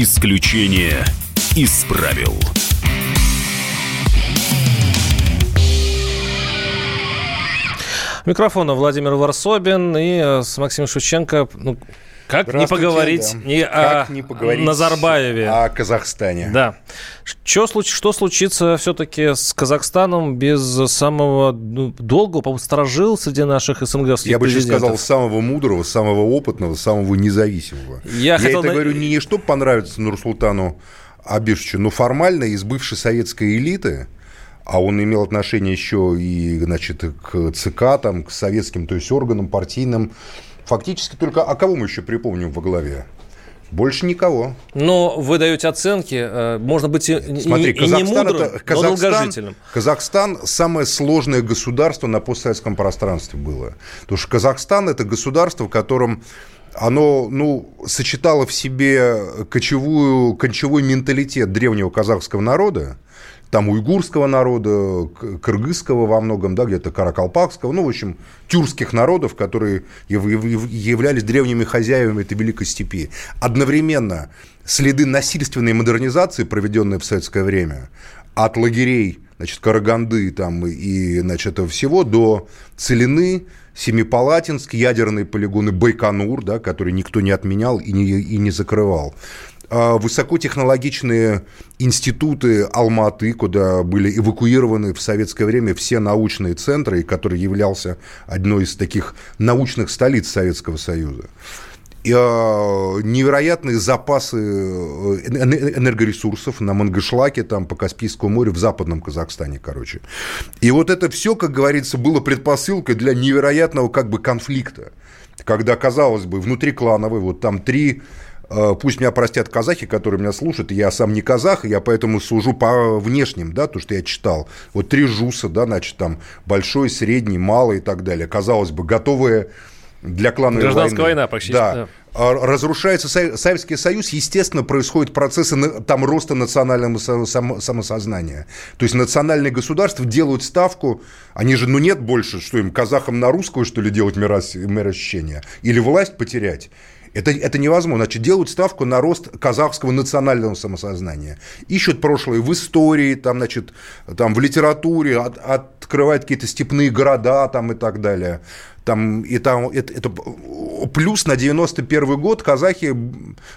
Исключение из правил. Микрофона Владимир Варсобин и э, с Максимом Шевченко. Ну, как не поговорить да. не как о не поговорить Назарбаеве. О Казахстане. Да. Что, что случится все-таки с Казахстаном без самого ну, долгого, по-моему, сторожил среди наших СНГовских Я бы еще сказал, самого мудрого, самого опытного, самого независимого. Я, Я хотел это говорю не чтобы понравиться Нурсултану Абишевичу, но формально из бывшей советской элиты, а он имел отношение еще и, значит, к ЦК, там, к советским, то есть органам партийным, Фактически только, а кого мы еще припомним во главе? Больше никого. Но вы даете оценки, э, можно быть и, Смотри, и, Казахстан не мудрым, это, Казахстан, но долгожителем. Казахстан самое сложное государство на постсоветском пространстве было. Потому что Казахстан это государство, в котором оно ну, сочетало в себе кочевую, кончевой менталитет древнего казахского народа, там уйгурского народа, кыргызского во многом, да, где-то каракалпакского, ну, в общем, тюркских народов, которые являлись древними хозяевами этой великой степи. Одновременно следы насильственной модернизации, проведенные в советское время, от лагерей, значит, Караганды там и, значит, этого всего до Целины, Семипалатинск, ядерные полигоны Байконур, да, которые никто не отменял и не, и не закрывал. А, высокотехнологичные институты Алматы, куда были эвакуированы в советское время все научные центры, который являлся одной из таких научных столиц Советского Союза. И, а, невероятные запасы э, энергоресурсов на Мангышлаке, там по Каспийскому морю, в западном Казахстане, короче. И вот это все, как говорится, было предпосылкой для невероятного как бы конфликта, когда, казалось бы, внутри клановой, вот там три Э, пусть меня простят казахи, которые меня слушают, я сам не казах, я поэтому сужу по внешним, да, то, что я читал. Вот три жуса, да, значит, там большой, средний, малый и так далее. Казалось бы, готовые для клановой Гражданская войны. война почти. Да. да. А разрушается Советский Союз, естественно, происходят процессы там роста национального самосознания. То есть национальные государства делают ставку, они же, ну нет больше, что им, казахам на русскую, что ли, делать мироощущение? Или власть потерять? Это, это невозможно. Значит, делают ставку на рост казахского национального самосознания. Ищут прошлое в истории, там, значит, там, в литературе, от, открывают какие-то степные города там, и так далее. Там, и там, это, это, плюс на 91 год казахи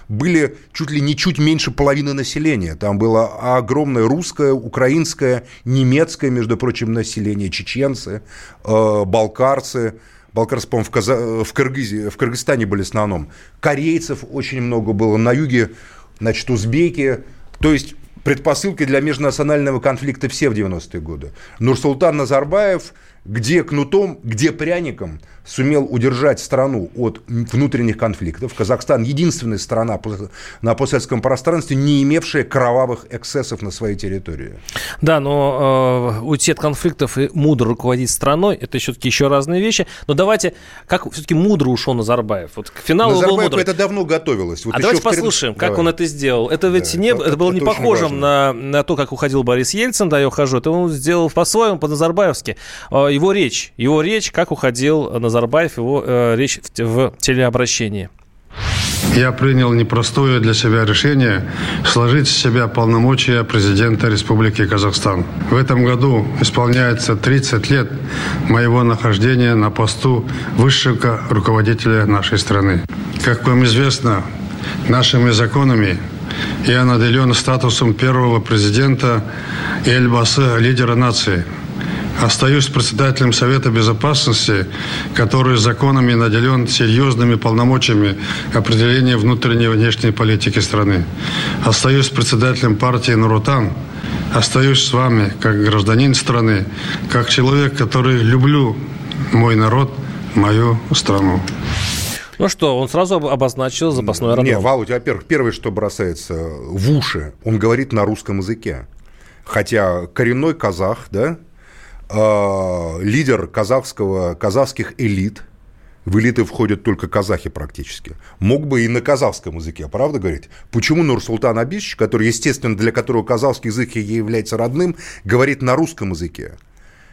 были чуть ли не чуть меньше половины населения. Там было огромное русское, украинское, немецкое, между прочим, население, чеченцы, э, балкарцы – Балкарцы, по-моему, в, Каза... в, Кыргызии, в Кыргызстане были в основном. Корейцев очень много было. На юге, значит, узбеки. То есть предпосылки для межнационального конфликта все в 90-е годы. Нурсултан Назарбаев где кнутом, где пряником сумел удержать страну от внутренних конфликтов. Казахстан единственная страна на постсоветском пространстве, не имевшая кровавых эксцессов на своей территории. Да, но э, уйти от конфликтов и мудро руководить страной, это все-таки еще разные вещи. Но давайте, как все-таки мудро ушел Назарбаев? Вот к финалу Назарбаев был мудро. это давно готовилось. Вот а давайте послушаем, как Давай. он это сделал. Это ведь да, не, это, это было не похожим на, на то, как уходил Борис Ельцин, да, я ухожу. Это он сделал по-своему, по-назарбаевски. Его речь, его речь, как уходил Назарбаев его э, речь в, в телеобращении. Я принял непростое для себя решение сложить с себя полномочия президента Республики Казахстан. В этом году исполняется 30 лет моего нахождения на посту высшего руководителя нашей страны. Как вам известно, нашими законами я наделен статусом первого президента Эльбасы, лидера нации – Остаюсь председателем Совета Безопасности, который законами наделен серьезными полномочиями определения внутренней и внешней политики страны. Остаюсь председателем партии «Нурутан», остаюсь с вами как гражданин страны, как человек, который люблю мой народ, мою страну. Ну что, он сразу обозначил запасной аэродром. Не, Володь, во-первых, первое, что бросается в уши, он говорит на русском языке. Хотя коренной казах, да, лидер казахского, казахских элит, в элиты входят только казахи практически. Мог бы и на казахском языке, правда говорить? Почему Нурсултан Абишевич, который, естественно, для которого казахский язык является родным, говорит на русском языке?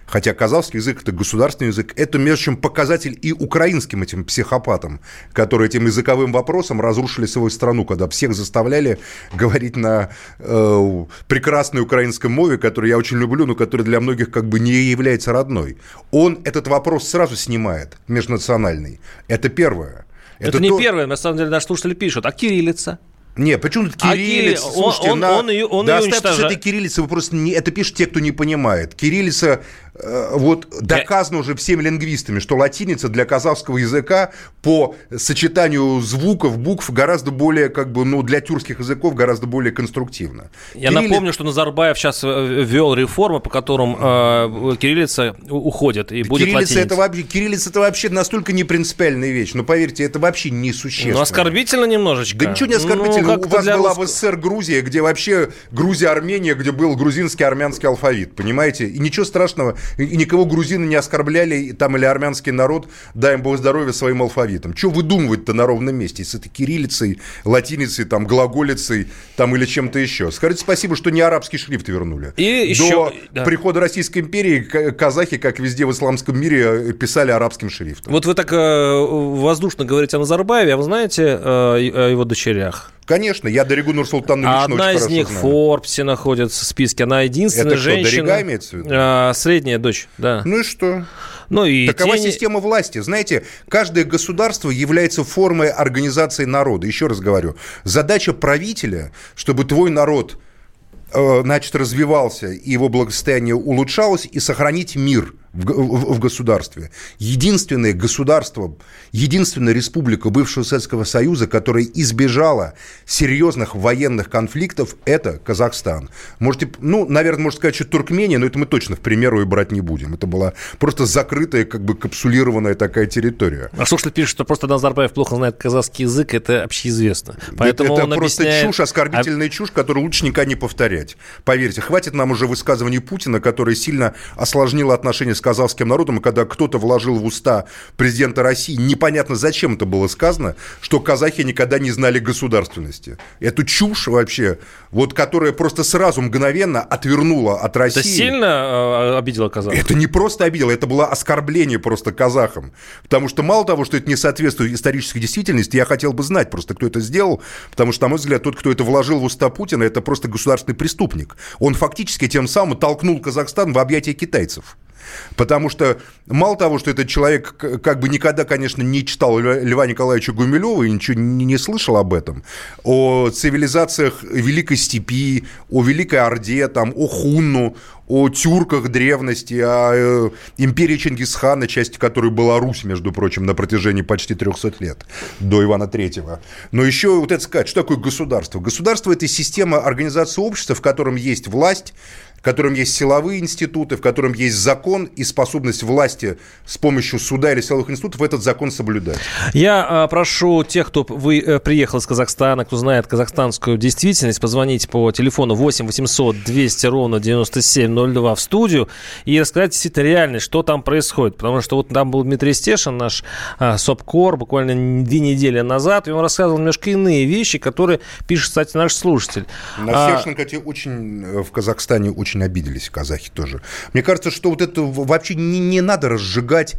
Хотя казахский язык – это государственный язык. Это, между прочим, показатель и украинским этим психопатам, которые этим языковым вопросом разрушили свою страну, когда всех заставляли говорить на э, прекрасной украинской мове, которую я очень люблю, но которая для многих как бы не является родной. Он этот вопрос сразу снимает, межнациональный. Это первое. Это, это не то... первое, на самом деле наши слушатели пишут. А кириллица? Не, почему тут кириллица? А Слушайте, он, на... он, ее, он да ее оставьте с этой кириллицы, вы просто не... это пишут те, кто не понимает. Кириллица Э, вот доказано Я... уже всеми лингвистами, что латиница для казахского языка по сочетанию звуков, букв гораздо более, как бы, ну, для тюркских языков гораздо более конструктивно. Я Кирилли... напомню, что Назарбаев сейчас э, ввел реформы, по которым э, кириллица уходит и будет кириллица латиница. это вообще Кириллица это вообще настолько не принципиальная вещь, но поверьте, это вообще несущественно. Ну, оскорбительно немножечко. Да ничего не ну, оскорбительно. Ну, У вас была в СССР Грузия, где вообще Грузия-Армения, где был грузинский армянский алфавит, понимаете? И ничего страшного и никого грузины не оскорбляли, там или армянский народ, дай им Бог здоровья своим алфавитом. Что выдумывать-то на ровном месте? С этой кириллицей, латиницей, там, глаголицей, там, или чем-то еще. Скажите спасибо, что не арабский шрифт вернули. И До еще, да. прихода Российской империи казахи, как везде в исламском мире, писали арабским шрифтом. Вот вы так э, воздушно говорите о Назарбаеве, а вы знаете э, о его дочерях? Конечно, я Дорогу Нурсултану лично Одна из них знаю. в Форбсе находится в списке. Она единственная Это женщина... Что, имеется в виду? А, средняя дочь, да. Ну и что? Ну, и Такова тени... система власти. Знаете, каждое государство является формой организации народа. Еще раз говорю, задача правителя, чтобы твой народ э, значит, развивался, и его благосостояние улучшалось, и сохранить мир – в, в, в государстве. Единственное государство, единственная республика бывшего Советского Союза, которая избежала серьезных военных конфликтов, это Казахстан. Можете, ну, наверное, можно сказать, что Туркмения, но это мы точно в примеру и брать не будем. Это была просто закрытая, как бы капсулированная такая территория. А слушатель пишет, что просто Назарбаев плохо знает казахский язык, это общеизвестно. Поэтому это, это просто объясняет... чушь, оскорбительная а... чушь, которую лучше никогда не повторять. Поверьте, хватит нам уже высказываний Путина, которое сильно осложнило отношения с казахским народом, и когда кто-то вложил в уста президента России, непонятно зачем это было сказано, что казахи никогда не знали государственности. Эту чушь вообще, вот которая просто сразу мгновенно отвернула от России. Это сильно э, обидело казахов? Это не просто обидело, это было оскорбление просто казахам. Потому что мало того, что это не соответствует исторической действительности, я хотел бы знать просто, кто это сделал, потому что, на мой взгляд, тот, кто это вложил в уста Путина, это просто государственный преступник. Он фактически тем самым толкнул Казахстан в объятия китайцев. Потому что мало того, что этот человек как бы никогда, конечно, не читал Льва Николаевича Гумилева и ничего не, слышал об этом, о цивилизациях Великой Степи, о Великой Орде, там, о Хунну, о тюрках древности, о э, империи Чингисхана, часть которой была Русь, между прочим, на протяжении почти 300 лет, до Ивана Третьего. Но еще вот это сказать, что такое государство? Государство – это система организации общества, в котором есть власть, в котором есть силовые институты, в котором есть закон и способность власти с помощью суда или силовых институтов этот закон соблюдать. Я э, прошу тех, кто вы, э, приехал из Казахстана, кто знает казахстанскую действительность, позвонить по телефону 8 800 200 ровно 9702 в студию и рассказать действительно реальность, что там происходит. Потому что вот там был Дмитрий Стешин, наш э, СОПКОР, буквально две недели назад, и он рассказывал немножко иные вещи, которые пишет, кстати, наш слушатель. На а, Стешин, кстати, очень э, в Казахстане очень очень обиделись казахи тоже. Мне кажется, что вот это вообще не, не надо разжигать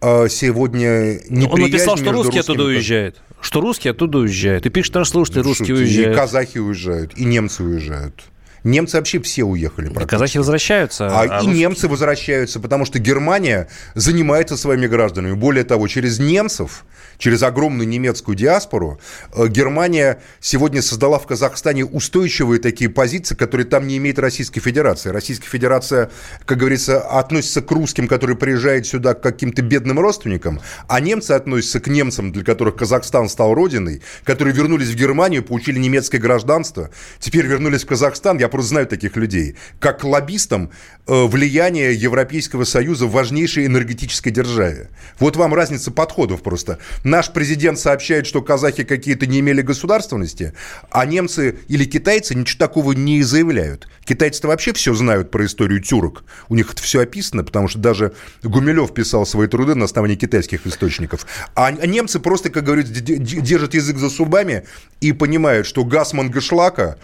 э, сегодня неприязнь Он написал, что русские оттуда уезжают. Что русские оттуда уезжают. И пишет наш слушатель, русские уезжают. И казахи уезжают, и немцы уезжают. Немцы вообще все уехали. Казахи возвращаются. А, а и русские... немцы возвращаются, потому что Германия занимается своими гражданами. Более того, через немцев через огромную немецкую диаспору, э, Германия сегодня создала в Казахстане устойчивые такие позиции, которые там не имеет Российская Федерация. Российская Федерация, как говорится, относится к русским, которые приезжают сюда к каким-то бедным родственникам, а немцы относятся к немцам, для которых Казахстан стал родиной, которые вернулись в Германию, получили немецкое гражданство, теперь вернулись в Казахстан, я просто знаю таких людей, как лоббистам э, влияние Европейского Союза в важнейшей энергетической державе. Вот вам разница подходов просто. Наш президент сообщает, что казахи какие-то не имели государственности, а немцы или китайцы ничего такого не заявляют. Китайцы-то вообще все знают про историю тюрок. У них это все описано, потому что даже Гумилев писал свои труды на основании китайских источников. А немцы просто, как говорится, держат язык за зубами и понимают, что газ Мангышлака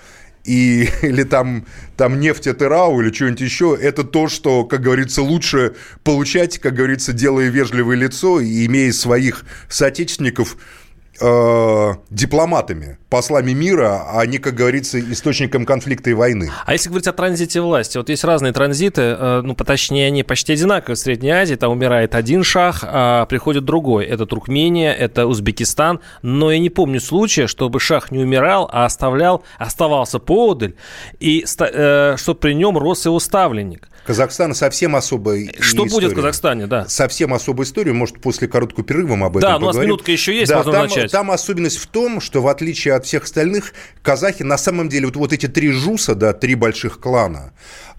и, или там, там нефть это РАУ или что-нибудь еще, это то, что, как говорится, лучше получать, как говорится, делая вежливое лицо и имея своих соотечественников э, дипломатами, послами мира, а не, как говорится, источником конфликта и войны. А если говорить о транзите власти, вот есть разные транзиты, э, ну, точнее, они почти одинаковые в Средней Азии, там умирает один шах, а приходит другой. Это Туркмения, это Узбекистан, но я не помню случая, чтобы шах не умирал, а оставлял, оставался поодаль, и э, чтобы при нем рос его ставленник. Казахстан совсем особая Что история. будет в Казахстане, да? Совсем особая история. Может, после короткого перерыва мы об этом Да, поговорим. у нас минутка еще есть, да, можно там, начать. Там особенность в том, что в отличие от всех остальных, казахи на самом деле, вот, вот эти три жуса, да, три больших клана,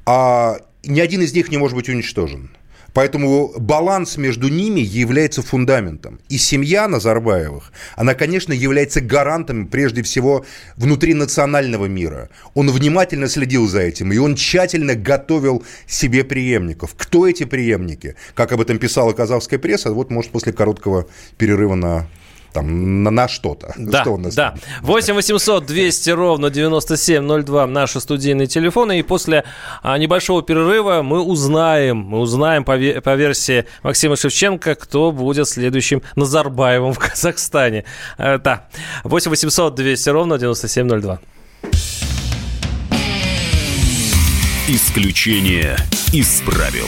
а ни один из них не может быть уничтожен. Поэтому баланс между ними является фундаментом. И семья Назарбаевых, она, конечно, является гарантом, прежде всего, внутринационального мира. Он внимательно следил за этим, и он тщательно готовил себе преемников. Кто эти преемники? Как об этом писала казахская пресса, вот, может, после короткого перерыва на там, на, на что-то. Да, что у нас да. 8 800 200 ровно 9702 наши студийные телефоны. И после а, небольшого перерыва мы узнаем, мы узнаем по, по версии Максима Шевченко, кто будет следующим Назарбаевым в Казахстане. А, да, 8 800 200 ровно 9702. Исключение из правил.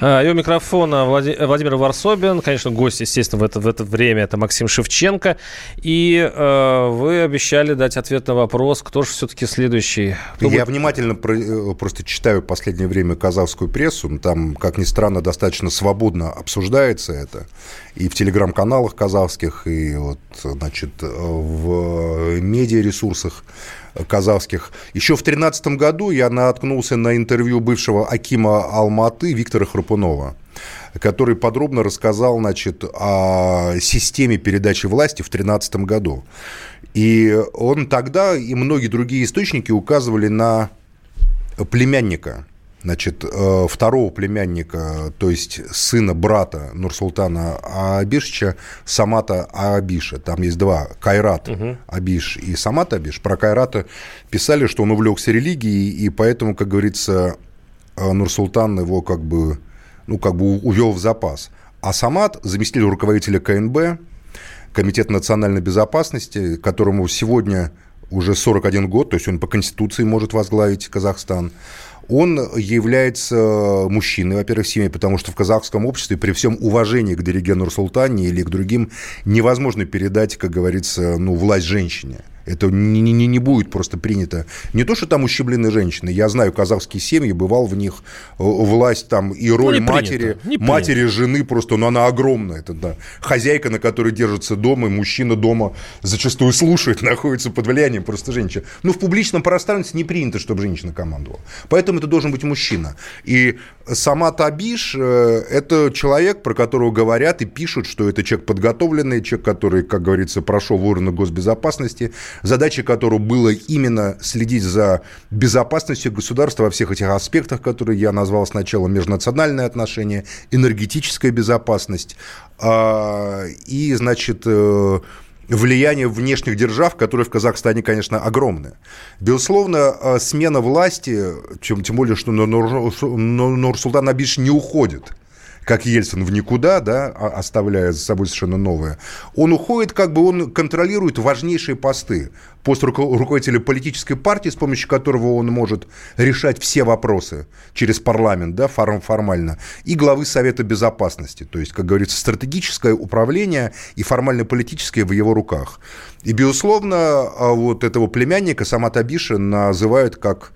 И у микрофона Владимир Варсобин. Конечно, гость, естественно, в это, в это время это Максим Шевченко. И э, вы обещали дать ответ на вопрос, кто же все-таки следующий. Кто Я будет... внимательно про, э, просто читаю в последнее время казахскую прессу. Там, как ни странно, достаточно свободно обсуждается это. И в телеграм-каналах казахских, и вот, значит, в медиаресурсах казахских. Еще в 2013 году я наткнулся на интервью бывшего Акима Алматы Виктора Храпунова который подробно рассказал значит, о системе передачи власти в 2013 году. И он тогда и многие другие источники указывали на племянника значит, э, второго племянника, то есть сына брата Нурсултана Абишича, Самата Абиша. Там есть два, Кайрат угу. Абиш и Самат Абиш. Про Кайрата писали, что он увлекся религией, и поэтому, как говорится, э, Нурсултан его как бы, ну, как бы увел в запас. А Самат, заместитель руководителя КНБ, Комитет национальной безопасности, которому сегодня уже 41 год, то есть он по Конституции может возглавить Казахстан, он является мужчиной, во-первых, в семье, потому что в казахском обществе при всем уважении к Дерегену Нурсултане или к другим невозможно передать, как говорится, ну, власть женщине. Это не, не, не будет просто принято. Не то, что там ущемлены женщины. Я знаю казахские семьи, бывал в них э, власть там и ну, роль ну, матери, матери, жены просто, но она огромная. Это да, хозяйка, на которой держится дома, и мужчина дома зачастую слушает, находится под влиянием просто женщины. Но в публичном пространстве не принято, чтобы женщина командовала. Поэтому это должен быть мужчина. И сама Табиш э, – это человек, про которого говорят и пишут, что это человек подготовленный, человек, который, как говорится, прошел органы госбезопасности, задачей которого было именно следить за безопасностью государства во всех этих аспектах, которые я назвал сначала, межнациональные отношения, энергетическая безопасность а, и, значит, э, влияние внешних держав, которые в Казахстане, конечно, огромное. Безусловно, э, смена власти, чем, тем более, что Нурсултан Абиш не уходит – как Ельцин в никуда, да, оставляя за собой совершенно новое, он уходит, как бы он контролирует важнейшие посты. Пост руководителя политической партии, с помощью которого он может решать все вопросы через парламент, да, формально, и главы Совета Безопасности. То есть, как говорится, стратегическое управление и формально-политическое в его руках. И, безусловно, а вот этого племянника Самата Биша называют как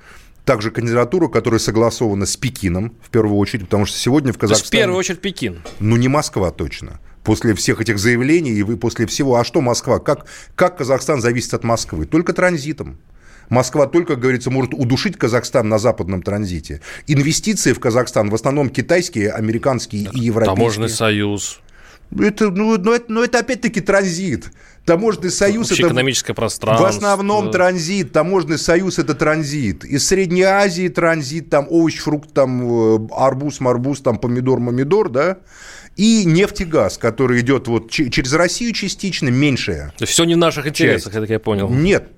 также кандидатуру, которая согласована с Пекином, в первую очередь, потому что сегодня в Казахстане... В первую очередь Пекин? Ну, не Москва точно. после всех этих заявлений и вы после всего. А что Москва? Как, как Казахстан зависит от Москвы? Только транзитом. Москва только, как говорится, может удушить Казахстан на западном транзите. Инвестиции в Казахстан в основном китайские, американские и европейские. Таможенный союз. Это, ну, ну, это, ну, это опять-таки транзит. Таможенный союз это экономическое пространство. В основном транзит. Таможенный союз это транзит. Из Средней Азии транзит, там овощ, фрукт, там э, арбуз, марбуз, там помидор, мамидор, да? И нефть и газ, который идет вот через Россию частично, меньшая. Все не в наших интересах, часть. так я понял. Нет,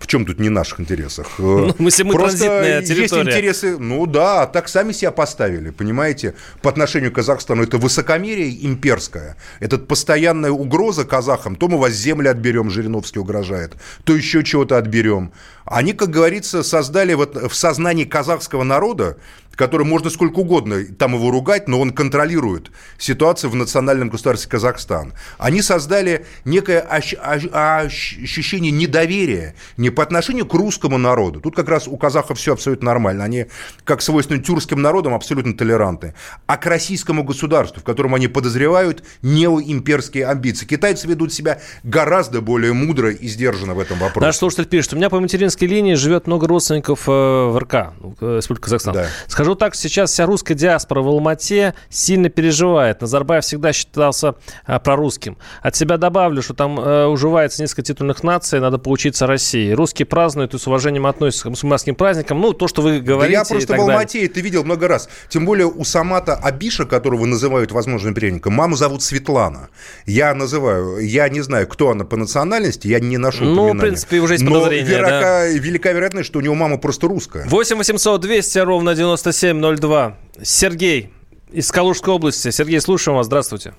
в чем тут не наших интересах? Ну, если мы Просто есть интересы, ну да, так сами себя поставили, понимаете, по отношению к Казахстану. Это высокомерие имперское, это постоянная угроза казахам. То мы вас земли отберем, Жириновский угрожает, то еще чего-то отберем. Они, как говорится, создали вот в сознании казахского народа который можно сколько угодно там его ругать, но он контролирует ситуацию в национальном государстве Казахстан. Они создали некое ощущение недоверия не по отношению к русскому народу. Тут как раз у казахов все абсолютно нормально. Они, как свойственно тюркским народам, абсолютно толерантны. А к российскому государству, в котором они подозревают неоимперские амбиции. Китайцы ведут себя гораздо более мудро и сдержанно в этом вопросе. Наш слушатель пишет, у меня по материнской линии живет много родственников э, в РК, э, Республика Казахстан. Да. Скажу так, сейчас вся русская диаспора в Алмате сильно переживает. Назарбаев всегда считался а, прорусским. От себя добавлю, что там э, уживается несколько титульных наций, надо поучиться России. Русские празднуют и с уважением относятся к мусульманским праздникам. Ну, то, что вы говорите. Да я просто в Алмате далее. это видел много раз. Тем более у Самата Абиша, которого называют возможным преемником, маму зовут Светлана. Я называю, я не знаю, кто она по национальности, я не нашел Ну, в принципе, уже есть подозрение. Но да? велика вероятность, что у него мама просто русская. 8 800 200 ровно 90 9702. Сергей из Калужской области. Сергей, слушаем вас. Здравствуйте.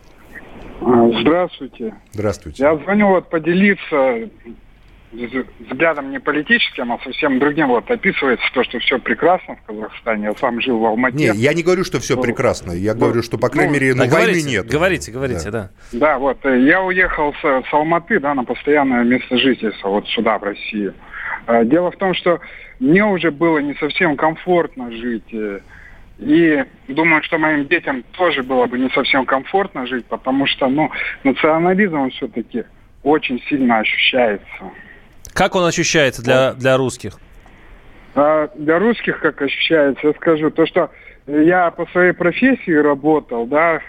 А, здравствуйте. Здравствуйте. Я звоню вот поделиться взглядом не политическим, а совсем другим. Вот описывается то, что все прекрасно в Казахстане. Я сам жил в Алмате. Не, я не говорю, что все прекрасно. Я вот. говорю, что, по крайней ну, мере, ну, войны говорите, нет. Говорите, говорите, да. да. Да, вот. Э, я уехал с, с Алматы, да, на постоянное место жительства, вот сюда, в Россию. А, дело в том, что мне уже было не совсем комфортно жить. Э, и думаю, что моим детям тоже было бы не совсем комфортно жить, потому что, ну, национализм он все-таки очень сильно ощущается. Как он ощущается для, для русских? А для русских как ощущается, я скажу, то, что я по своей профессии работал, да,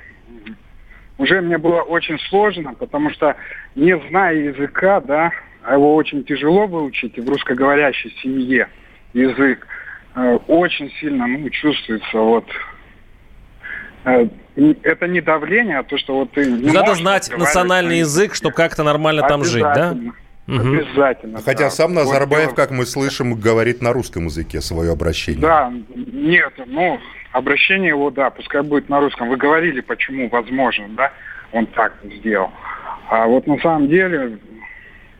уже мне было очень сложно, потому что не зная языка, да, его очень тяжело выучить в русскоговорящей семье язык, э, очень сильно ну, чувствуется вот э, это не давление, а то, что вот ты не Надо знать национальный язык, чтобы как-то нормально там жить, да? Обязательно. Хотя да. сам Назарбаев, вот, как мы слышим, говорит на русском языке свое обращение. Да, нет, ну, обращение его, да, пускай будет на русском. Вы говорили, почему возможно, да, он так сделал. А вот на самом деле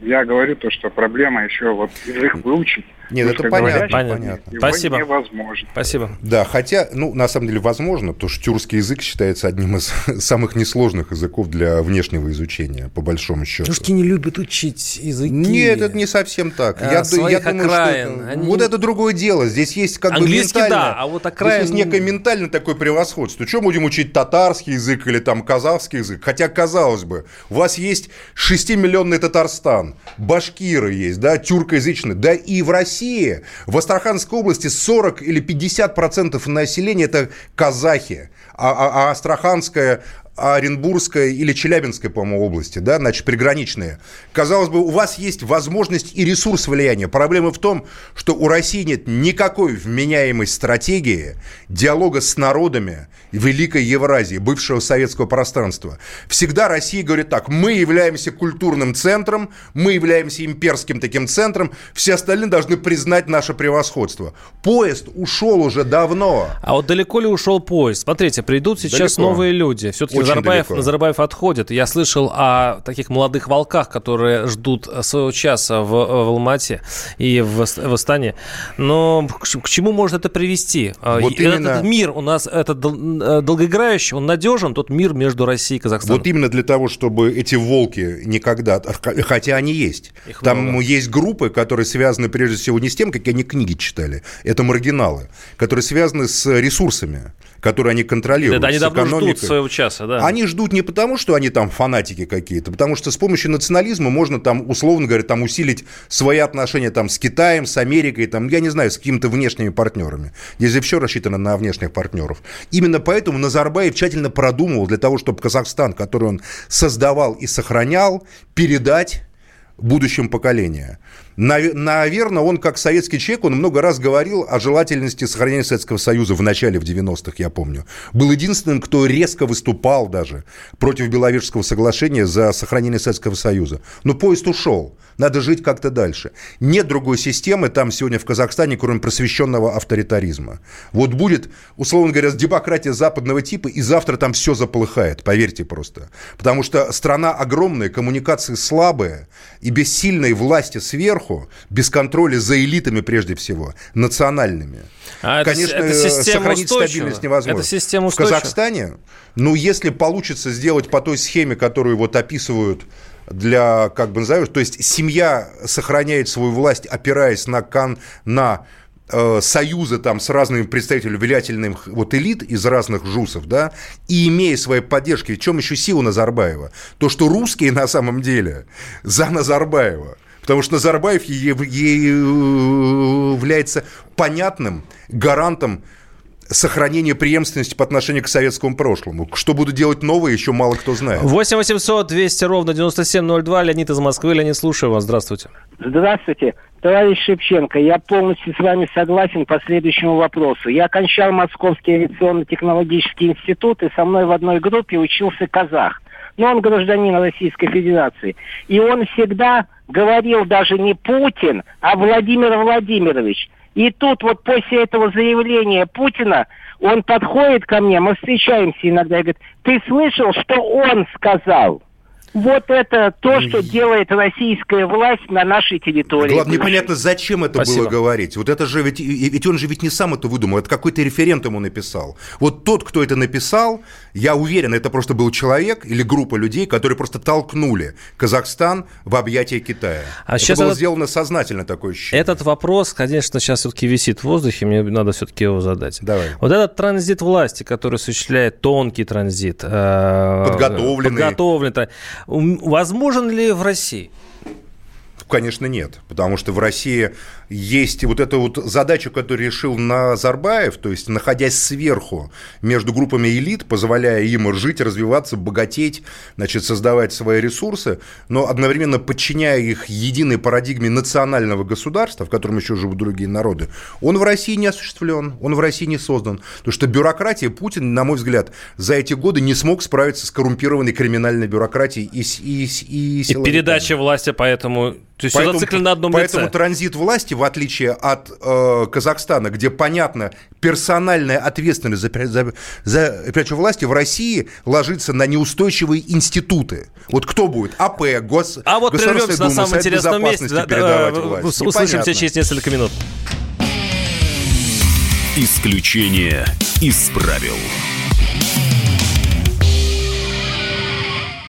я говорю то, что проблема еще вот язык выучить. Нет, это понятно, понятно. Спасибо. невозможно. Спасибо. Да, хотя, ну, на самом деле, возможно, потому что тюркский язык считается одним из самых несложных языков для внешнего изучения, по большому счету. Тюрки не любят учить языки. Нет, это не совсем так. А, я, я думаю, окраин. что это, Они... вот это другое дело. Здесь есть как Английский, бы ментальное, да, а вот окраин... Здесь есть некое ментальное такое превосходство. Что будем учить татарский язык или там казахский язык? Хотя, казалось бы, у вас есть 6-миллионный Татарстан, башкиры есть, да, тюркоязычные, да и в России России. В Астраханской области 40 или 50 процентов населения это казахи, а, а, а Астраханская Оренбургской или Челябинской, по-моему, области, да, значит, приграничные. Казалось бы, у вас есть возможность и ресурс влияния. Проблема в том, что у России нет никакой вменяемой стратегии диалога с народами Великой Евразии, бывшего советского пространства. Всегда Россия говорит так, мы являемся культурным центром, мы являемся имперским таким центром, все остальные должны признать наше превосходство. Поезд ушел уже давно. А вот далеко ли ушел поезд? Смотрите, придут сейчас далеко. новые люди. Все-таки Назарбаев, Назарбаев отходит. Я слышал о таких молодых волках, которые ждут своего часа в, в Алмате и в, в Астане. Но к, к чему может это привести? А, вот именно... Этот мир у нас этот э, долгоиграющий, он надежен, тот мир между Россией и Казахстаном. Вот именно для того, чтобы эти волки никогда, хотя они есть, Их там много. есть группы, которые связаны прежде всего не с тем, как они книги читали, это маргиналы, которые связаны с ресурсами которые они контролируют. Да, они давно ждут своего часа, да. Да. Они ждут не потому, что они там фанатики какие-то, потому что с помощью национализма можно там, условно говоря, там усилить свои отношения там с Китаем, с Америкой, там, я не знаю, с какими-то внешними партнерами. Же все рассчитано на внешних партнеров. Именно поэтому Назарбаев тщательно продумывал для того, чтобы Казахстан, который он создавал и сохранял, передать будущим поколениям. Наверное, он, как советский человек, он много раз говорил о желательности сохранения Советского Союза в начале, в 90-х, я помню. Был единственным, кто резко выступал даже против Беловежского соглашения за сохранение Советского Союза. Но поезд ушел. Надо жить как-то дальше. Нет другой системы там сегодня в Казахстане, кроме просвещенного авторитаризма. Вот будет, условно говоря, демократия западного типа, и завтра там все заполыхает, поверьте просто. Потому что страна огромная, коммуникации слабые, и без сильной власти сверху, без контроля за элитами прежде всего, национальными, а конечно, это, это сохранить устойчива. стабильность невозможно. Это система устойчива. В Казахстане, ну, если получится сделать по той схеме, которую вот описывают для, как бы назовешь, то есть семья сохраняет свою власть, опираясь на, кан, на э, союзы там с разными представителями влиятельных вот элит из разных жусов, да, и имея свои поддержки, в чем еще сила Назарбаева? То, что русские на самом деле за Назарбаева. Потому что Назарбаев является понятным гарантом сохранение преемственности по отношению к советскому прошлому. Что будут делать новые, еще мало кто знает. 8 800 200 ровно 9702. Леонид из Москвы. Леонид, слушаю вас. Здравствуйте. Здравствуйте. Товарищ Шевченко, я полностью с вами согласен по следующему вопросу. Я окончал Московский авиационно-технологический институт, и со мной в одной группе учился казах. Но он гражданин Российской Федерации. И он всегда говорил даже не Путин, а Владимир Владимирович. И тут вот после этого заявления Путина он подходит ко мне, мы встречаемся иногда и говорит, ты слышал, что он сказал? Вот это то, что делает российская власть на нашей территории. Главное, непонятно, зачем это Спасибо. было говорить. Вот это же ведь, ведь он же ведь не сам это выдумал, это какой-то референт ему написал. Вот тот, кто это написал, я уверен, это просто был человек или группа людей, которые просто толкнули Казахстан в объятия Китая. А это сейчас было этот... сделано сознательно такое ощущение. Этот вопрос, конечно, сейчас все-таки висит в воздухе, мне надо все-таки его задать. Давай. Вот этот транзит власти, который осуществляет тонкий транзит, э, подготовленный, подготовленный Возможен ли в России? Конечно, нет, потому что в России есть вот эта вот задача, которую решил Назарбаев, то есть находясь сверху между группами элит, позволяя им жить, развиваться, богатеть, значит, создавать свои ресурсы, но одновременно подчиняя их единой парадигме национального государства, в котором еще живут другие народы, он в России не осуществлен, он в России не создан. Потому что бюрократия, Путин, на мой взгляд, за эти годы не смог справиться с коррумпированной криминальной бюрократией и, и, и, и передача власти поэтому то есть поэтому, все зациклено на одном поэтому лице. транзит власти, в отличие от э, Казахстана, где, понятно, персональная ответственность за, за, за передачу власти в России ложится на неустойчивые институты. Вот кто будет? АП, Гос, А вот прервемся на самом интересном месте. Да, да, услышимся через несколько минут. Исключение из правил.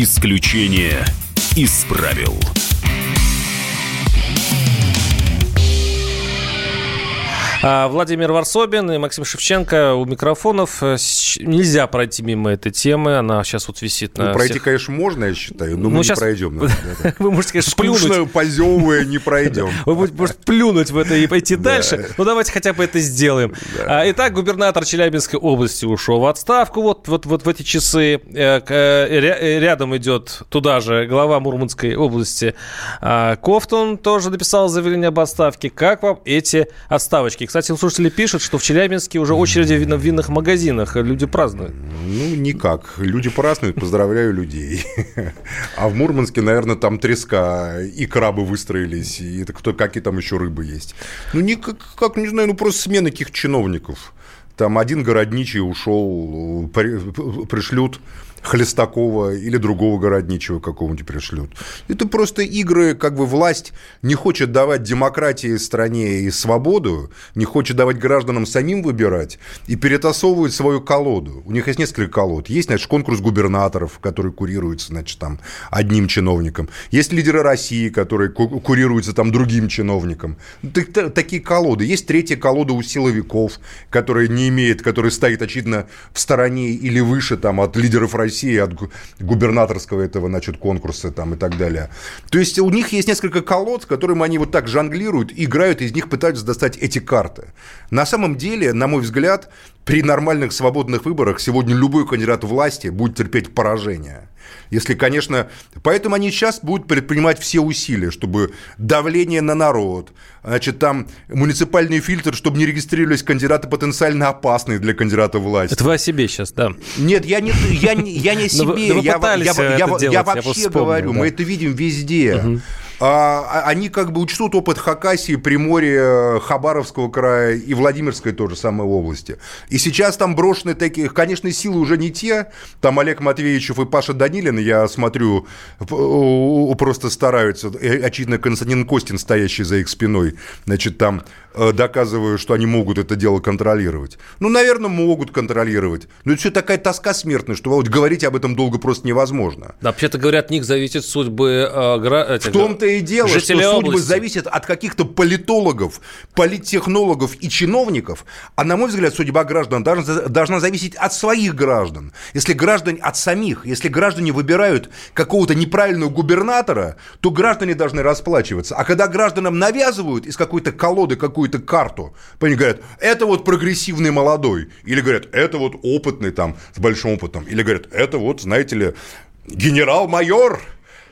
Исключение из правил. Владимир Варсобин и Максим Шевченко у микрофонов. Э, нельзя пройти мимо этой темы. Она сейчас вот висит на ну, Пройти, всех... конечно, можно, я считаю, но ну, мы сейчас... не пройдем. Вы можете, конечно, плюнуть. позевывая, не пройдем. Вы можете плюнуть в это и пойти дальше. Ну, давайте хотя бы это сделаем. А, итак, губернатор Челябинской области ушел в отставку вот, вот, вот в эти часы. Э, э, рядом идет туда же глава Мурманской области а, Кофтун тоже написал заявление об отставке. Как вам эти отставочки? Кстати, слушатели пишут, что в Челябинске уже очереди в винных магазинах. Люди празднуют. Ну, никак. Люди празднуют, поздравляю людей. А в Мурманске, наверное, там треска и крабы выстроились, и кто, какие там еще рыбы есть. Ну, никак, как, не знаю, ну просто смена каких чиновников. Там один городничий ушел, пришлют Хлестакова или другого городничего какого-нибудь пришлют. Это просто игры, как бы власть не хочет давать демократии стране и свободу, не хочет давать гражданам самим выбирать и перетасовывает свою колоду. У них есть несколько колод. Есть, значит, конкурс губернаторов, который курируется, значит, там одним чиновником. Есть лидеры России, которые курируются там другим чиновником. Такие колоды. Есть третья колода у силовиков, которая не имеет, которая стоит, очевидно, в стороне или выше там от лидеров России России от губернаторского этого, значит, конкурса там и так далее. То есть у них есть несколько колод, которым они вот так жонглируют, играют, из них пытаются достать эти карты. На самом деле, на мой взгляд, при нормальных свободных выборах сегодня любой кандидат власти будет терпеть поражение. Если, конечно... Поэтому они сейчас будут предпринимать все усилия, чтобы давление на народ, значит, там муниципальный фильтр, чтобы не регистрировались кандидаты потенциально опасные для кандидата власти. Это вы о себе сейчас, да? Нет, я не, я, я не себе. я, я, я, я вообще говорю, мы это видим везде. А, а, они как бы учтут опыт Хакасии, Приморья, Хабаровского края и Владимирской тоже самой области. И сейчас там брошены такие, конечно, силы уже не те. Там Олег Матвеевичев и Паша Данилин, я смотрю, просто стараются. Очевидно, Константин Костин, стоящий за их спиной, значит, там Э, доказываю, что они могут это дело контролировать. Ну, наверное, могут контролировать. Но это все такая тоска смертная, что вот говорить об этом долго просто невозможно. Да, вообще-то говорят, от них зависит судьбы... Э, гра... В том-то и дело, что судьбы области. зависят от каких-то политологов, политтехнологов и чиновников. А, на мой взгляд, судьба граждан должна, должна зависеть от своих граждан. Если граждане от самих, если граждане выбирают какого-то неправильного губернатора, то граждане должны расплачиваться. А когда гражданам навязывают из какой-то колоды какую какую-то карту. Они говорят, это вот прогрессивный молодой. Или говорят, это вот опытный там, с большим опытом. Или говорят, это вот, знаете ли, генерал-майор.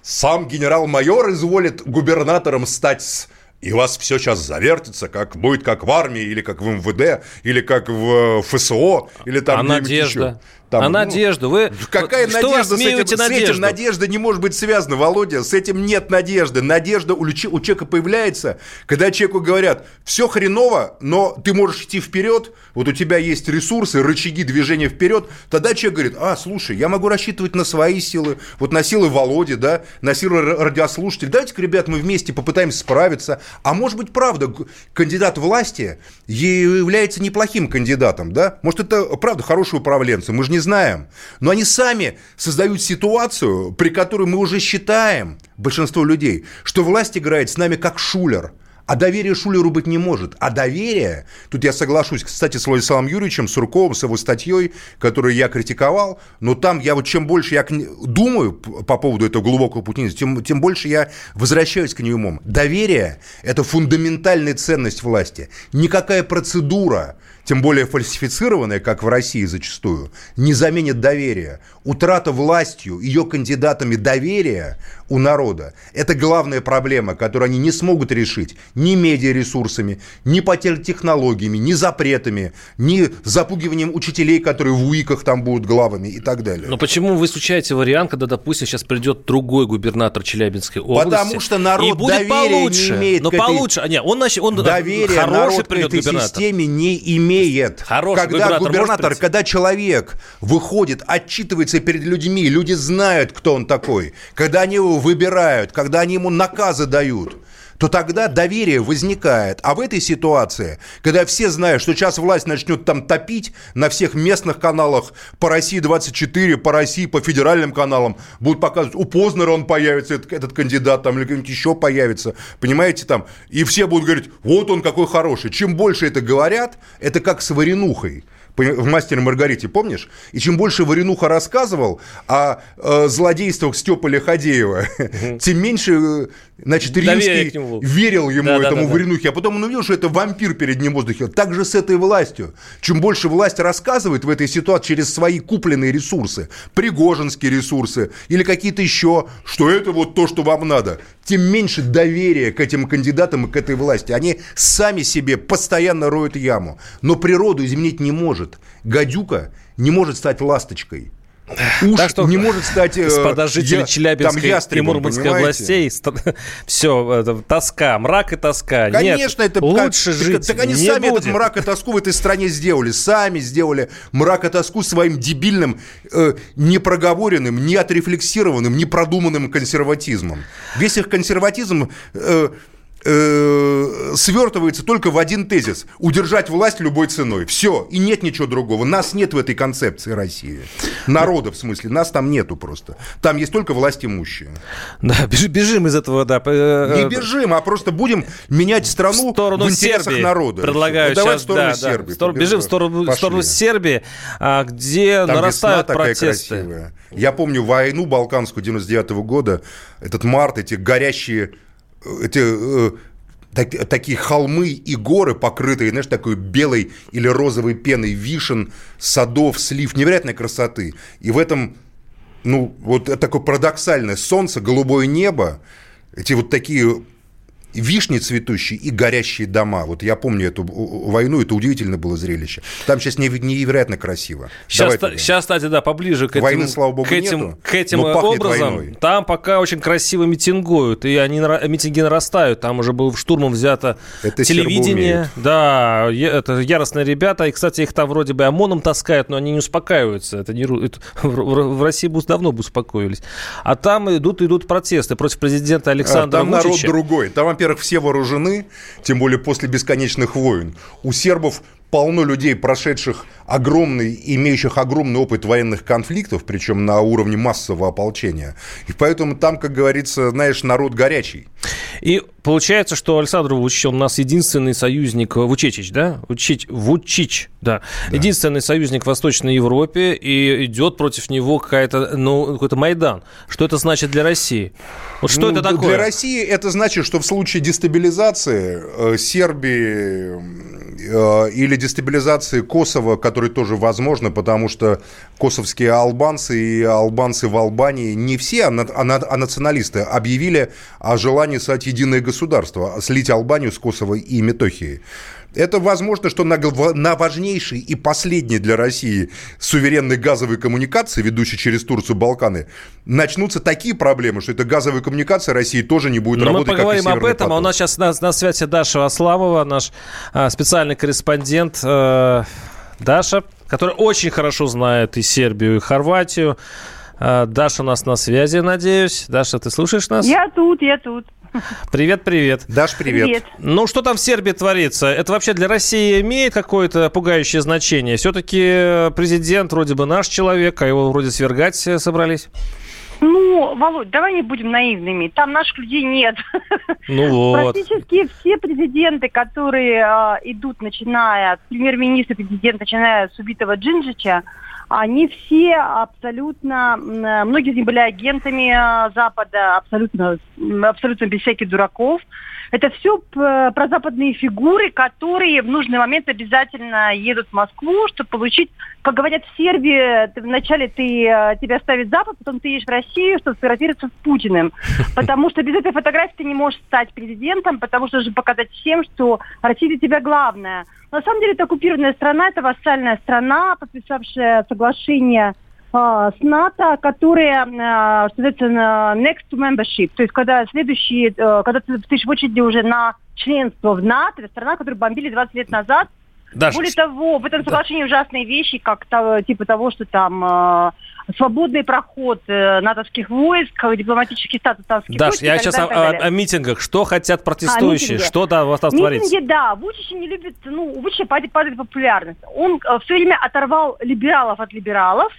Сам генерал-майор изволит губернатором стать и у вас все сейчас завертится, как будет как в армии, или как в МВД, или как в ФСО, или там а надежда? Еще. Там, а ну, надежду? Вы какая что надежда с этим, надежду? с этим надежда не может быть связана, Володя? С этим нет надежды. Надежда у, у человека появляется, когда человеку говорят, все хреново, но ты можешь идти вперед, вот у тебя есть ресурсы, рычаги движения вперед, тогда человек говорит, а, слушай, я могу рассчитывать на свои силы, вот на силы Володи, да, на силы радиослушателей. Давайте-ка, ребят, мы вместе попытаемся справиться. А может быть, правда, кандидат власти является неплохим кандидатом, да? Может, это, правда, хороший управленцы, мы же не знаем. Но они сами создают ситуацию, при которой мы уже считаем, большинство людей, что власть играет с нами как шулер – а доверия Шулеру быть не может. А доверие, тут я соглашусь, кстати, с Владиславом Юрьевичем Сурковым, с его статьей, которую я критиковал, но там я вот чем больше я думаю по поводу этого глубокого пути, тем, тем больше я возвращаюсь к нему. Доверие – это фундаментальная ценность власти. Никакая процедура, тем более фальсифицированная, как в России зачастую, не заменит доверия. Утрата властью, ее кандидатами доверия у народа – это главная проблема, которую они не смогут решить ни медиаресурсами, ни технологиями, ни запретами, ни запугиванием учителей, которые в УИКах там будут главами и так далее. Но почему вы исключаете вариант, когда, допустим, сейчас придет другой губернатор Челябинской области? Потому что народ и будет получше, не имеет но к получше. А, нет, он, он доверие хороший народ придет к этой губернатор. системе не имеет имеет. Хороший когда губернатор, губернатор когда человек выходит, отчитывается перед людьми, люди знают, кто он такой, когда они его выбирают, когда они ему наказы дают, то тогда доверие возникает. А в этой ситуации, когда все знают, что сейчас власть начнет там топить на всех местных каналах, по России 24, по России, по федеральным каналам, будут показывать, у Познера он появится, этот, этот кандидат там, или кто-нибудь еще появится, понимаете, там, и все будут говорить, вот он какой хороший. Чем больше это говорят, это как с варенухой. В «Мастере Маргарите», помнишь? И чем больше Варенуха рассказывал о э, злодействах Степа Лиходеева, угу. тем меньше, э, значит, Римский верил ему, да, этому да, да, Варенухе. А потом он увидел, что это вампир перед ним в воздухе. Так же с этой властью. Чем больше власть рассказывает в этой ситуации через свои купленные ресурсы, пригожинские ресурсы или какие-то еще, что это вот то, что вам надо, тем меньше доверия к этим кандидатам и к этой власти. Они сами себе постоянно роют яму. Но природу изменить не может. Гадюка не может стать ласточкой. Уж так что, не может стать... Э, господа жители я, Челябинской и Мурманской областей, все, это, тоска, мрак и тоска. Конечно, Нет, это... Лучше как, жить Так, так они сами будет. этот мрак и тоску в этой стране сделали. Сами сделали мрак и тоску своим дебильным, э, непроговоренным, неотрефлексированным, непродуманным консерватизмом. Весь их консерватизм... Э, э, свертывается только в один тезис – удержать власть любой ценой. Все, и нет ничего другого. Нас нет в этой концепции России. Народа, в смысле, нас там нету просто. Там есть только власть имущие. Да, бежим из этого, да. Э, Не бежим, а просто будем менять страну в, сторону в интересах Сербии. народа. Предлагаю ну, давай сейчас, в сторону да, Сербии. Да, в сторону, бежим в сторону, в сторону Сербии, а, где там нарастают протесты. Я помню войну балканскую 99 -го года, этот март, эти горящие эти э, так, такие холмы и горы, покрытые, знаешь, такой белой или розовой пеной вишен, садов, слив, невероятной красоты. И в этом, ну, вот такое парадоксальное солнце, голубое небо, эти вот такие вишни цветущие и горящие дома. Вот я помню эту войну, это удивительно было зрелище. Там сейчас невероятно красиво. Сейчас, сейчас кстати, да, поближе к этим, Войны, слава богу, к этим, нету, к этим образом. Войной. Там пока очень красиво митингуют, и они митинги нарастают. Там уже был штурмом взято это телевидение. Да, это яростные ребята. И, кстати, их там вроде бы ОМОНом таскают, но они не успокаиваются. Это не, это, в России бы давно бы успокоились. А там идут, идут протесты против президента Александра а, там Вучича. народ другой. Там, во во-первых, все вооружены, тем более после бесконечных войн. У сербов полно людей, прошедших огромный, имеющих огромный опыт военных конфликтов, причем на уровне массового ополчения. И поэтому там, как говорится, знаешь, народ горячий. И получается, что Александр Вучич, он у нас единственный союзник, Вучечич, да? Вучич, Вучич, да. да. Единственный союзник в Восточной Европе, и идет против него какая-то, ну, какой-то Майдан. Что это значит для России? Вот что ну, это такое? Для России это значит, что в случае дестабилизации э, Сербии э, или дестабилизации Косово, который тоже возможно, потому что косовские албанцы и албанцы в Албании не все, а, а, а националисты объявили о желании создать единое государство, слить Албанию с Косово и Метохией. Это возможно, что на, на важнейшей и последней для России суверенной газовой коммуникации, ведущей через Турцию Балканы, начнутся такие проблемы, что эта газовая коммуникация России тоже не будет Но работать. Мы поговорим об этом. А у нас сейчас на, на связи Даша Асламова, наш а, специальный корреспондент. А, Даша, которая очень хорошо знает и Сербию, и Хорватию. А, Даша у нас на связи, надеюсь. Даша, ты слушаешь нас? Я тут, я тут. Привет, привет. Даш, привет. привет. Ну, что там в Сербии творится? Это вообще для России имеет какое-то пугающее значение? Все-таки президент вроде бы наш человек, а его вроде свергать собрались. Ну, Володь, давай не будем наивными. Там наших людей нет. Ну вот. Практически все президенты, которые э, идут, начиная от премьер-министра, президента, начиная с убитого Джинджича, они все абсолютно, многие из них были агентами а, Запада, абсолютно, абсолютно без всяких дураков. Это все прозападные фигуры, которые в нужный момент обязательно едут в Москву, чтобы получить, как говорят в Сербии, ты, вначале ты, э, тебя ставит Запад, потом ты едешь в Россию, чтобы сфотографироваться с Путиным. Потому что без этой фотографии ты не можешь стать президентом, потому что нужно показать всем, что Россия для тебя главная. На самом деле это оккупированная страна, это вассальная страна, подписавшая соглашение с НАТО, которые, а, что называется, next to membership, то есть когда следующие, э, когда ты стоишь в очереди уже на членство в НАТО, это страна, которую бомбили 20 лет назад. Даже... Более того, в этом соглашении да. ужасные вещи, как типа того, что там э, свободный проход э, натовских войск, дипломатический статус натовских Даш, войск. я сейчас о, о, о митингах. Что хотят протестующие? А, что да, у вас там творится? Митинги, да. Вучич не любит, ну, у Вучича падает, падает популярность. Он э, все время оторвал либералов от либералов,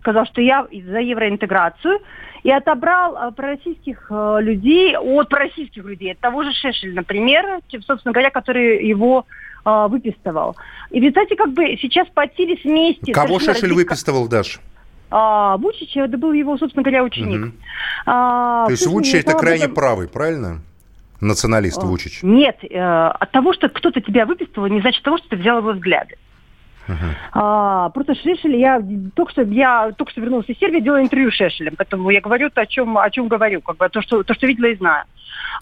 сказал, что я за евроинтеграцию, и отобрал э, пророссийских э, людей от пророссийских людей, от того же Шешеля, например, собственно говоря, который его э, выписывал. И результате как бы сейчас потились вместе. Кого Шешель выписывал, Даш? А, Вучич, это был его, собственно говоря, ученик. Угу. А, То есть Вучич это крайне этом... правый, правильно? Националист Вучич. Нет, э, от того, что кто-то тебя выписывал, не значит того, что ты взял его взгляды. Uh-huh. А, просто Шешель, я только что я только что вернулась из Сербии, делала интервью с Шешелем, поэтому я говорю то, о чем о чем говорю, как бы то, что то, что видела и знаю.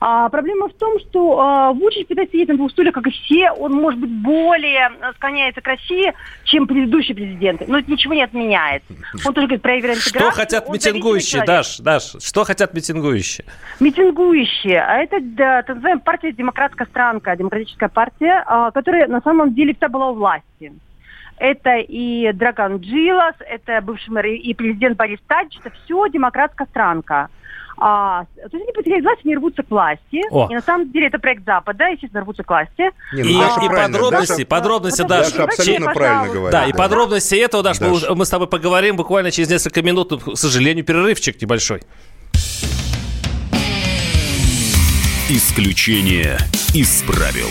А, проблема в том, что а, Вучич пытается сидеть на двух стульях, как и все. Он, может быть, более склоняется к России, чем предыдущие президенты. Но это ничего не отменяет. Он тоже говорит про евроинтеграцию. Что хотят митингующие, Даш, Даш? Что хотят митингующие? Митингующие. А это, да, так называемая партия «Демократская странка», демократическая партия, а, которая на самом деле всегда была у власти. Это и Драган Джилас, это бывший мэр и президент Борис Тадич, это все демократская странка. А, то есть они потеряли власть, они рвутся к власти. О. И на самом деле это проект Запада, естественно, рвутся к власти. Не, ну, и, а, и подробности, Даша, подробности, Даша. Даша абсолютно правильно говорит. Да, да, и подробности этого, Даша, Даша. Мы, мы с тобой поговорим буквально через несколько минут. К сожалению, перерывчик небольшой. Исключение из правил.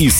из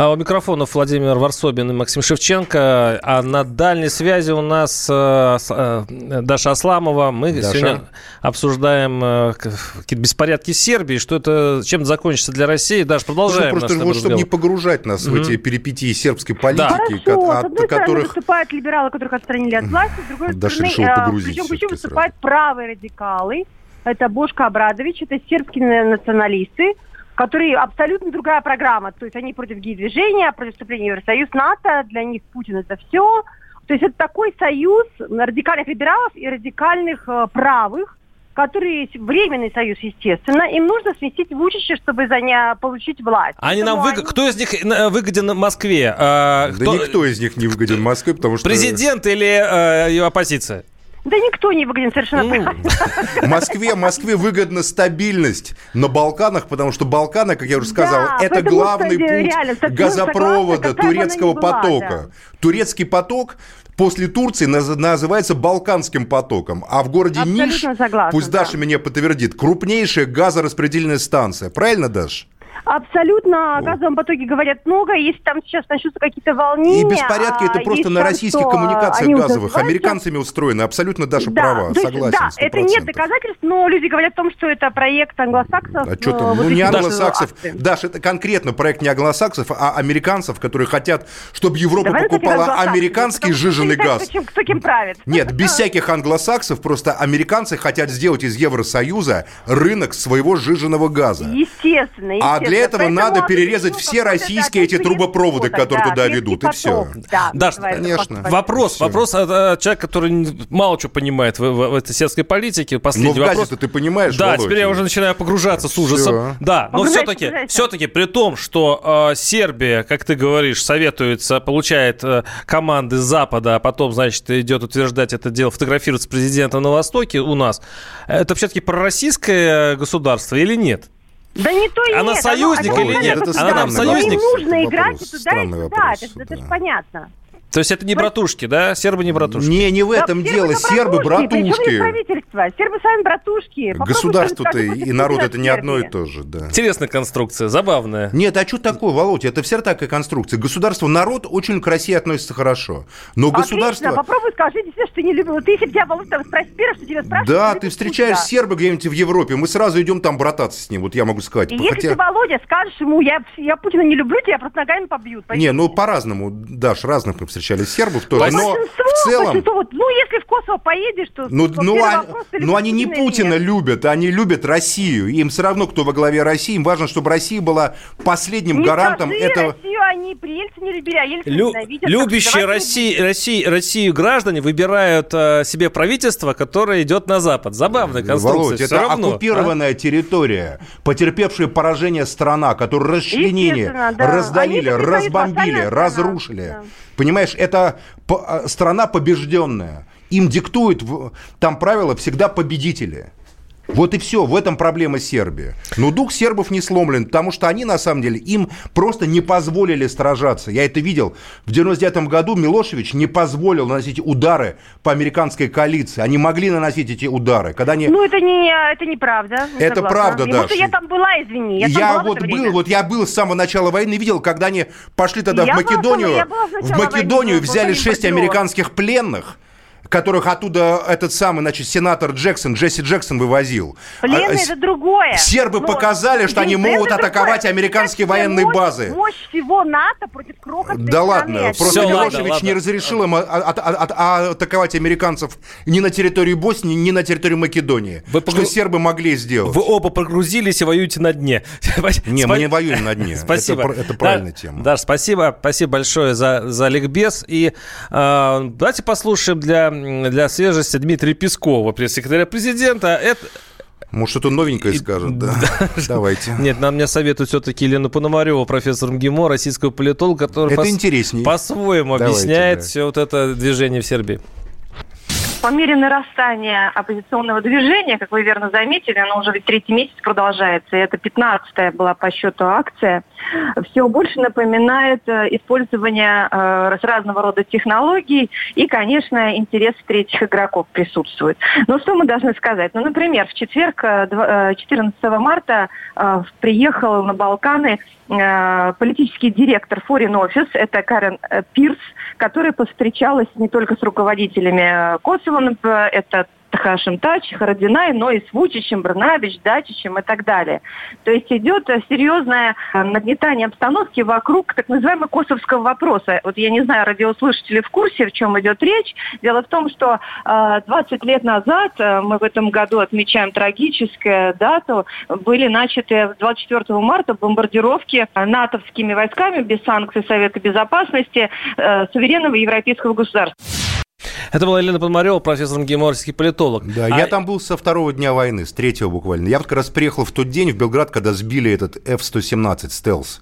А у микрофонов Владимир Варсобин и Максим Шевченко. А на дальней связи у нас э, э, Даша Асламова. Мы Даша. сегодня обсуждаем э, какие-то беспорядки в Сербии, что это чем закончится для России. Даша, продолжаем. Ну, просто вот, чтобы не погружать нас mm-hmm. в эти перипетии сербской политики, да. Хорошо. От, с одной которых... выступают либералы, которых отстранили от власти, с другой Даша стороны, э, причем, причем выступают правые радикалы. Это Бошко Абрадович, это сербские националисты, которые абсолютно другая программа. То есть они против гей-движения, против вступления в Евросоюз, НАТО, для них Путин это все. То есть это такой союз радикальных либералов и радикальных э, правых, которые временный союз, естественно, им нужно сместить Вучича, чтобы за не получить власть. Они нам выгод... они... Кто из них э, выгоден Москве? А, да кто... никто из них не выгоден Москве, потому что... Президент или э, оппозиция? Да никто не выгоден совершенно mm. Москве, Москве выгодна стабильность на Балканах, потому что Балканы, как я уже сказал, да, это главный путь реально, газопровода согласна, турецкого была, потока. Да. Турецкий поток после Турции называется Балканским потоком. А в городе Абсолютно Ниш, согласна, пусть да. Даша меня подтвердит, крупнейшая газораспределительная станция. Правильно, Даша? Абсолютно о газовом потоке говорят много. Если там сейчас начнутся какие-то волнения... И беспорядки это а, просто на российских коммуникациях газовых. Американцами устроены. Абсолютно Даша да, права. Есть, Согласен. Да, 100%. это нет доказательств, но люди говорят о том, что это проект англосаксов. А что там? Э, ну, не англосаксов. Даша, это конкретно проект не англосаксов, а американцев, которые хотят, чтобы Европа Давай покупала американский жиженый газ. Кто, кто кем правит. Нет, без всяких англосаксов, просто американцы хотят сделать из Евросоюза рынок своего жиженого газа. Естественно, естественно. А для этого Поэтому надо перерезать все российские эти трубопроводы, которые туда ведут, и все. Да, Даш, конечно. Вопрос, вопрос от человека, который мало что понимает в этой сельской политике. Последний ну, в вопрос. ты понимаешь, Да, теперь я уже начинаю погружаться с ужасом. Да, но все-таки, все-таки при том, что э, Сербия, как ты говоришь, советуется, получает э, команды с Запада, а потом, значит, идет утверждать это дело, фотографируется президента на Востоке у нас, это все-таки пророссийское государство или нет? Да не то и Она нет. союзник оно, или нет? Это Она нам союзник? Им нужно играть туда и туда. Вопрос, это, да. это же понятно. То есть это не братушки, да? Сербы не братушки? Не, не в этом да, дело. Сербы братушки. Причем правительство. Сербы сами братушки. Государство-то и народ это не одно и то же, да. Интересная конструкция, забавная. Нет, а что такое, Володя? Это вся такая конструкция. Государство, народ очень к России относится хорошо. Но государство... Отлично, попробуй скажи, все, что ты не любил. Ты, если тебя, Володя, там спросишь первое, что тебя спрашивают... Да, ты встречаешь да. серба где-нибудь в Европе, мы сразу идем там брататься с ним, вот я могу сказать. И Хотя... если ты, Володя, скажешь ему, я, я Путина не люблю, тебя просто ногами побьют. Не, ну по-разному, Даш, разных мы встречаем встречали сербов тоже, но в целом... Ну, если в Косово поедешь, то... Ну, ну, они, ну они не Путина нет. любят, они любят Россию. Им все равно, кто во главе России, им важно, чтобы Россия была последним не гарантом этого... Россию они при Ельцине любили, а Ельцин Лю... Любящие России, России, Россию граждане выбирают э, себе правительство, которое идет на Запад. Забавная конструкция. Володь, это равно, оккупированная а? территория, потерпевшая поражение страна, которую расчленили, да. раздавили, разбомбили, разрушили. Да. Понимаешь, это э, страна побежденная. Им диктуют там правила всегда победители. Вот и все, в этом проблема Сербии. Но дух сербов не сломлен, потому что они, на самом деле, им просто не позволили сражаться. Я это видел. В 99 году Милошевич не позволил наносить удары по американской коалиции. Они могли наносить эти удары. Когда они... Ну, это, не, это неправда. Не это согласна. правда, да. я там была, извини. Я, я была вот был, вот я был с самого начала войны, видел, когда они пошли тогда я в Македонию. Была, в Македонию войны, взяли шесть американских пленных которых оттуда этот самый, значит, сенатор Джексон, Джесси Джексон вывозил. Пленные а, это другое. Сербы Но показали, что они могут атаковать другое. американские это военные мощь, базы. Мощь всего НАТО против крохотной Да ладно, просто Все, Милошевич ладно, не разрешил им атаковать американцев ни на территории Боснии, ни на территории Македонии. Вы что сербы могли сделать. Вы оба прогрузились и воюете на дне. Не, мы не воюем на дне. Спасибо. Это, это правильная да, тема. Да, спасибо. Спасибо большое за, за ликбез. И э, давайте послушаем для для свежести Дмитрия Пескова, пресс-секретаря президента. Это, может, что-то новенькое скажет, да? Давайте. Нет, нам мне советуют все-таки Елену Пономареву, профессор МГИМО, российского политолога, который по-своему объясняет все вот это движение в Сербии. По мере нарастания оппозиционного движения, как вы верно заметили, оно уже ведь третий месяц продолжается, и это 15-я была по счету акция, все больше напоминает э, использование э, разного рода технологий и, конечно, интерес третьих игроков присутствует. Но что мы должны сказать? Ну, например, в четверг, 14 э, марта, приехал на Балканы политический директор Foreign Office, это Карен Пирс, которая повстречалась не только с руководителями Косово, это Хашим Тач, Харадинай, но и с Вучичем, Брнабич, Дачичем и так далее. То есть идет серьезное э, нагнетание обстановки вокруг так называемого косовского вопроса. Вот я не знаю, радиослушатели в курсе, в чем идет речь. Дело в том, что 20 э, лет назад, э, мы в этом году отмечаем трагическую дату, были начаты 24 марта бомбардировки натовскими войсками без санкций Совета Безопасности суверенного европейского государства. Это была Елена Пономарева, профессор МГИМО, политолог. Да, а... я там был со второго дня войны, с третьего буквально. Я вот как раз приехал в тот день в Белград, когда сбили этот F-117 «Стелс».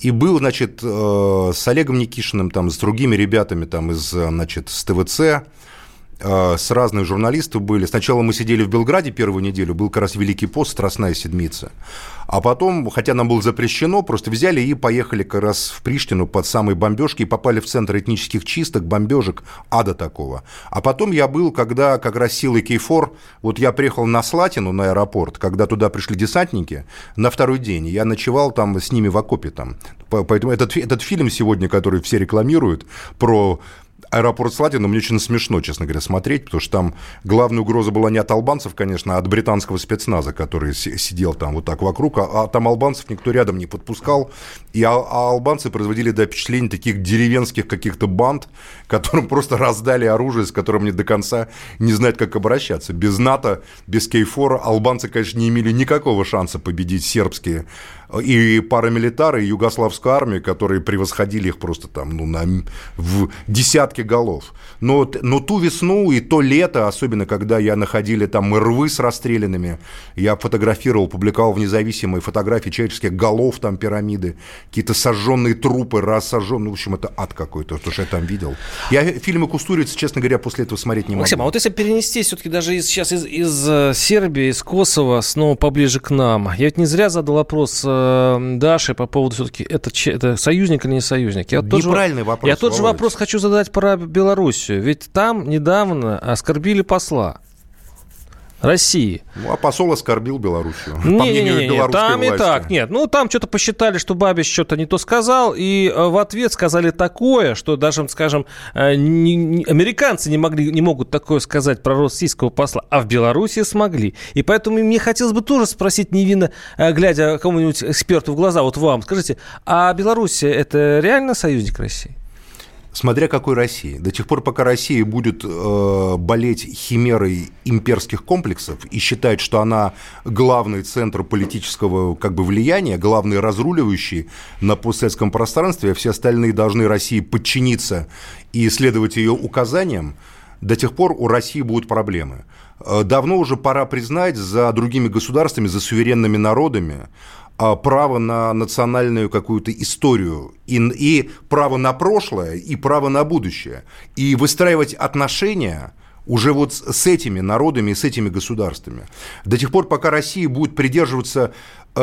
И был, значит, э, с Олегом Никишиным, там, с другими ребятами там, из, значит, с ТВЦ, э, с разных журналистов были. Сначала мы сидели в Белграде первую неделю, был как раз Великий пост, Страстная Седмица. А потом, хотя нам было запрещено, просто взяли и поехали как раз в Приштину под самые бомбежки и попали в центр этнических чисток, бомбежек, ада такого. А потом я был, когда как раз силы Кейфор, вот я приехал на Слатину, на аэропорт, когда туда пришли десантники, на второй день, я ночевал там с ними в окопе там. Поэтому этот, этот фильм сегодня, который все рекламируют, про аэропорт Слатина мне очень смешно, честно говоря, смотреть, потому что там главная угроза была не от албанцев, конечно, а от британского спецназа, который сидел там вот так вокруг, а, а там албанцев никто рядом не подпускал, и а, а албанцы производили до впечатления таких деревенских каких-то банд, которым просто раздали оружие, с которым не до конца не знают, как обращаться. Без НАТО, без Кейфора албанцы, конечно, не имели никакого шанса победить сербские и парамилитары, и югославскую армию, которые превосходили их просто там, ну, на, в десятки голов. Но, но ту весну и то лето, особенно когда я находили там рвы с расстрелянными, я фотографировал, публиковал в независимые фотографии человеческих голов, там пирамиды, какие-то сожженные трупы, рассожженные, ну, в общем, это ад какой-то, то, что я там видел. Я фильмы Кустурицы, честно говоря, после этого смотреть не могу. Максим, а вот если перенести все-таки даже из, сейчас из, из э, Сербии, из Косово снова поближе к нам, я ведь не зря задал вопрос э, Даши по поводу все-таки, это, это союзник или не союзник? Я Неправильный же, вопрос. Я тот же вопрос хочу задать про Белоруссию. Ведь там недавно оскорбили посла. России. Ну, а посол оскорбил Белоруссию. Не, по мнению не, не, не, там власти. и так, нет. Ну, там что-то посчитали, что Бабич что-то не то сказал, и э, в ответ сказали такое, что даже, скажем, э, не, не, американцы не, могли, не могут такое сказать про российского посла, а в Беларуси смогли. И поэтому мне хотелось бы тоже спросить невинно, э, глядя кому-нибудь эксперту в глаза, вот вам, скажите, а Белоруссия это реально союзник России? Смотря какой России. До тех пор, пока Россия будет э, болеть химерой имперских комплексов и считать, что она главный центр политического как бы, влияния, главный разруливающий на постсоветском пространстве, а все остальные должны России подчиниться и следовать ее указаниям, до тех пор у России будут проблемы. Э, давно уже пора признать за другими государствами, за суверенными народами право на национальную какую-то историю и, и право на прошлое, и право на будущее. И выстраивать отношения уже вот с этими народами и с этими государствами. До тех пор, пока Россия будет придерживаться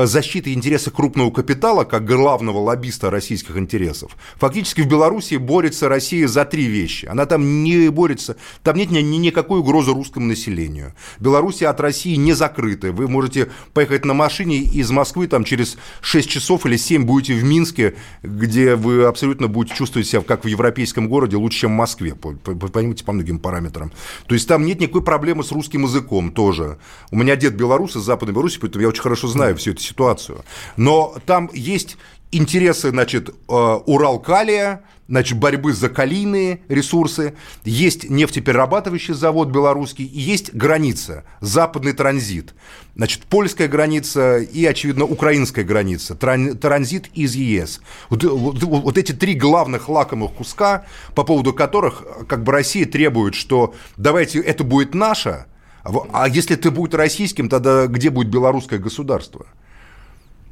защиты интересов крупного капитала, как главного лоббиста российских интересов, фактически в Беларуси борется Россия за три вещи. Она там не борется, там нет ни, ни никакой угрозы русскому населению. Белоруссия от России не закрыта. Вы можете поехать на машине из Москвы там через 6 часов или 7 будете в Минске, где вы абсолютно будете чувствовать себя как в европейском городе лучше, чем в Москве, понимаете, по многим параметрам. То есть там нет никакой проблемы с русским языком тоже. У меня дед белорус из Западной Беларуси, поэтому я очень хорошо знаю все это ситуацию. Но там есть интересы, значит, э, Уралкалия, значит, борьбы за калийные ресурсы, есть нефтеперерабатывающий завод белорусский, и есть граница, западный транзит. Значит, польская граница и, очевидно, украинская граница, транзит из ЕС. Вот, вот, вот эти три главных лакомых куска, по поводу которых как бы Россия требует, что давайте это будет наше, а если это будет российским, тогда где будет белорусское государство?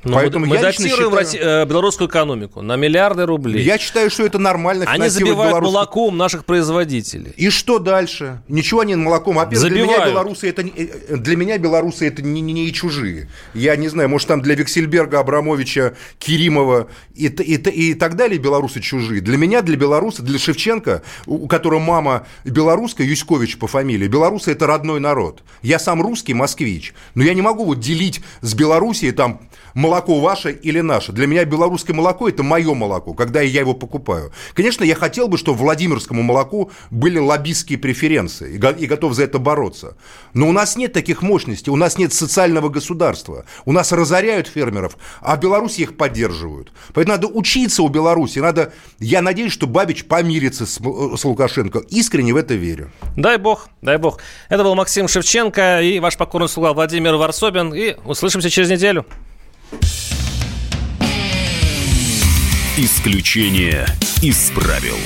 Но Поэтому мы, мы датируем считаю... Э, белорусскую экономику на миллиарды рублей. Я считаю, что это нормально. Они забивают белорусскую... молоком наших производителей. И что дальше? Ничего они молоком. Во-первых, для меня белорусы это э, для меня белорусы это не, не, не чужие. Я не знаю, может там для Виксельберга, Абрамовича, Киримова и, и, и так далее белорусы чужие. Для меня, для белоруса, для Шевченко, у которого мама белорусская, Юськович по фамилии, белорусы это родной народ. Я сам русский, москвич, но я не могу вот делить с Белоруссией там молоко ваше или наше. Для меня белорусское молоко – это мое молоко, когда я его покупаю. Конечно, я хотел бы, чтобы Владимирскому молоку были лоббистские преференции и готов за это бороться. Но у нас нет таких мощностей, у нас нет социального государства. У нас разоряют фермеров, а в Беларуси их поддерживают. Поэтому надо учиться у Беларуси. Надо, я надеюсь, что Бабич помирится с, с Лукашенко. Искренне в это верю. Дай бог, дай бог. Это был Максим Шевченко и ваш покорный слуга Владимир Варсобин. И услышимся через неделю. Исключение из правил.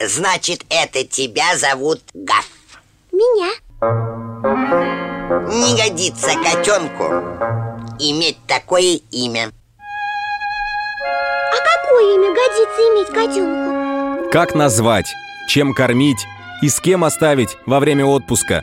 Значит, это тебя зовут Гав. Меня. Не годится котенку иметь такое имя. А какое имя годится иметь котенку? Как назвать? Чем кормить? И с кем оставить во время отпуска?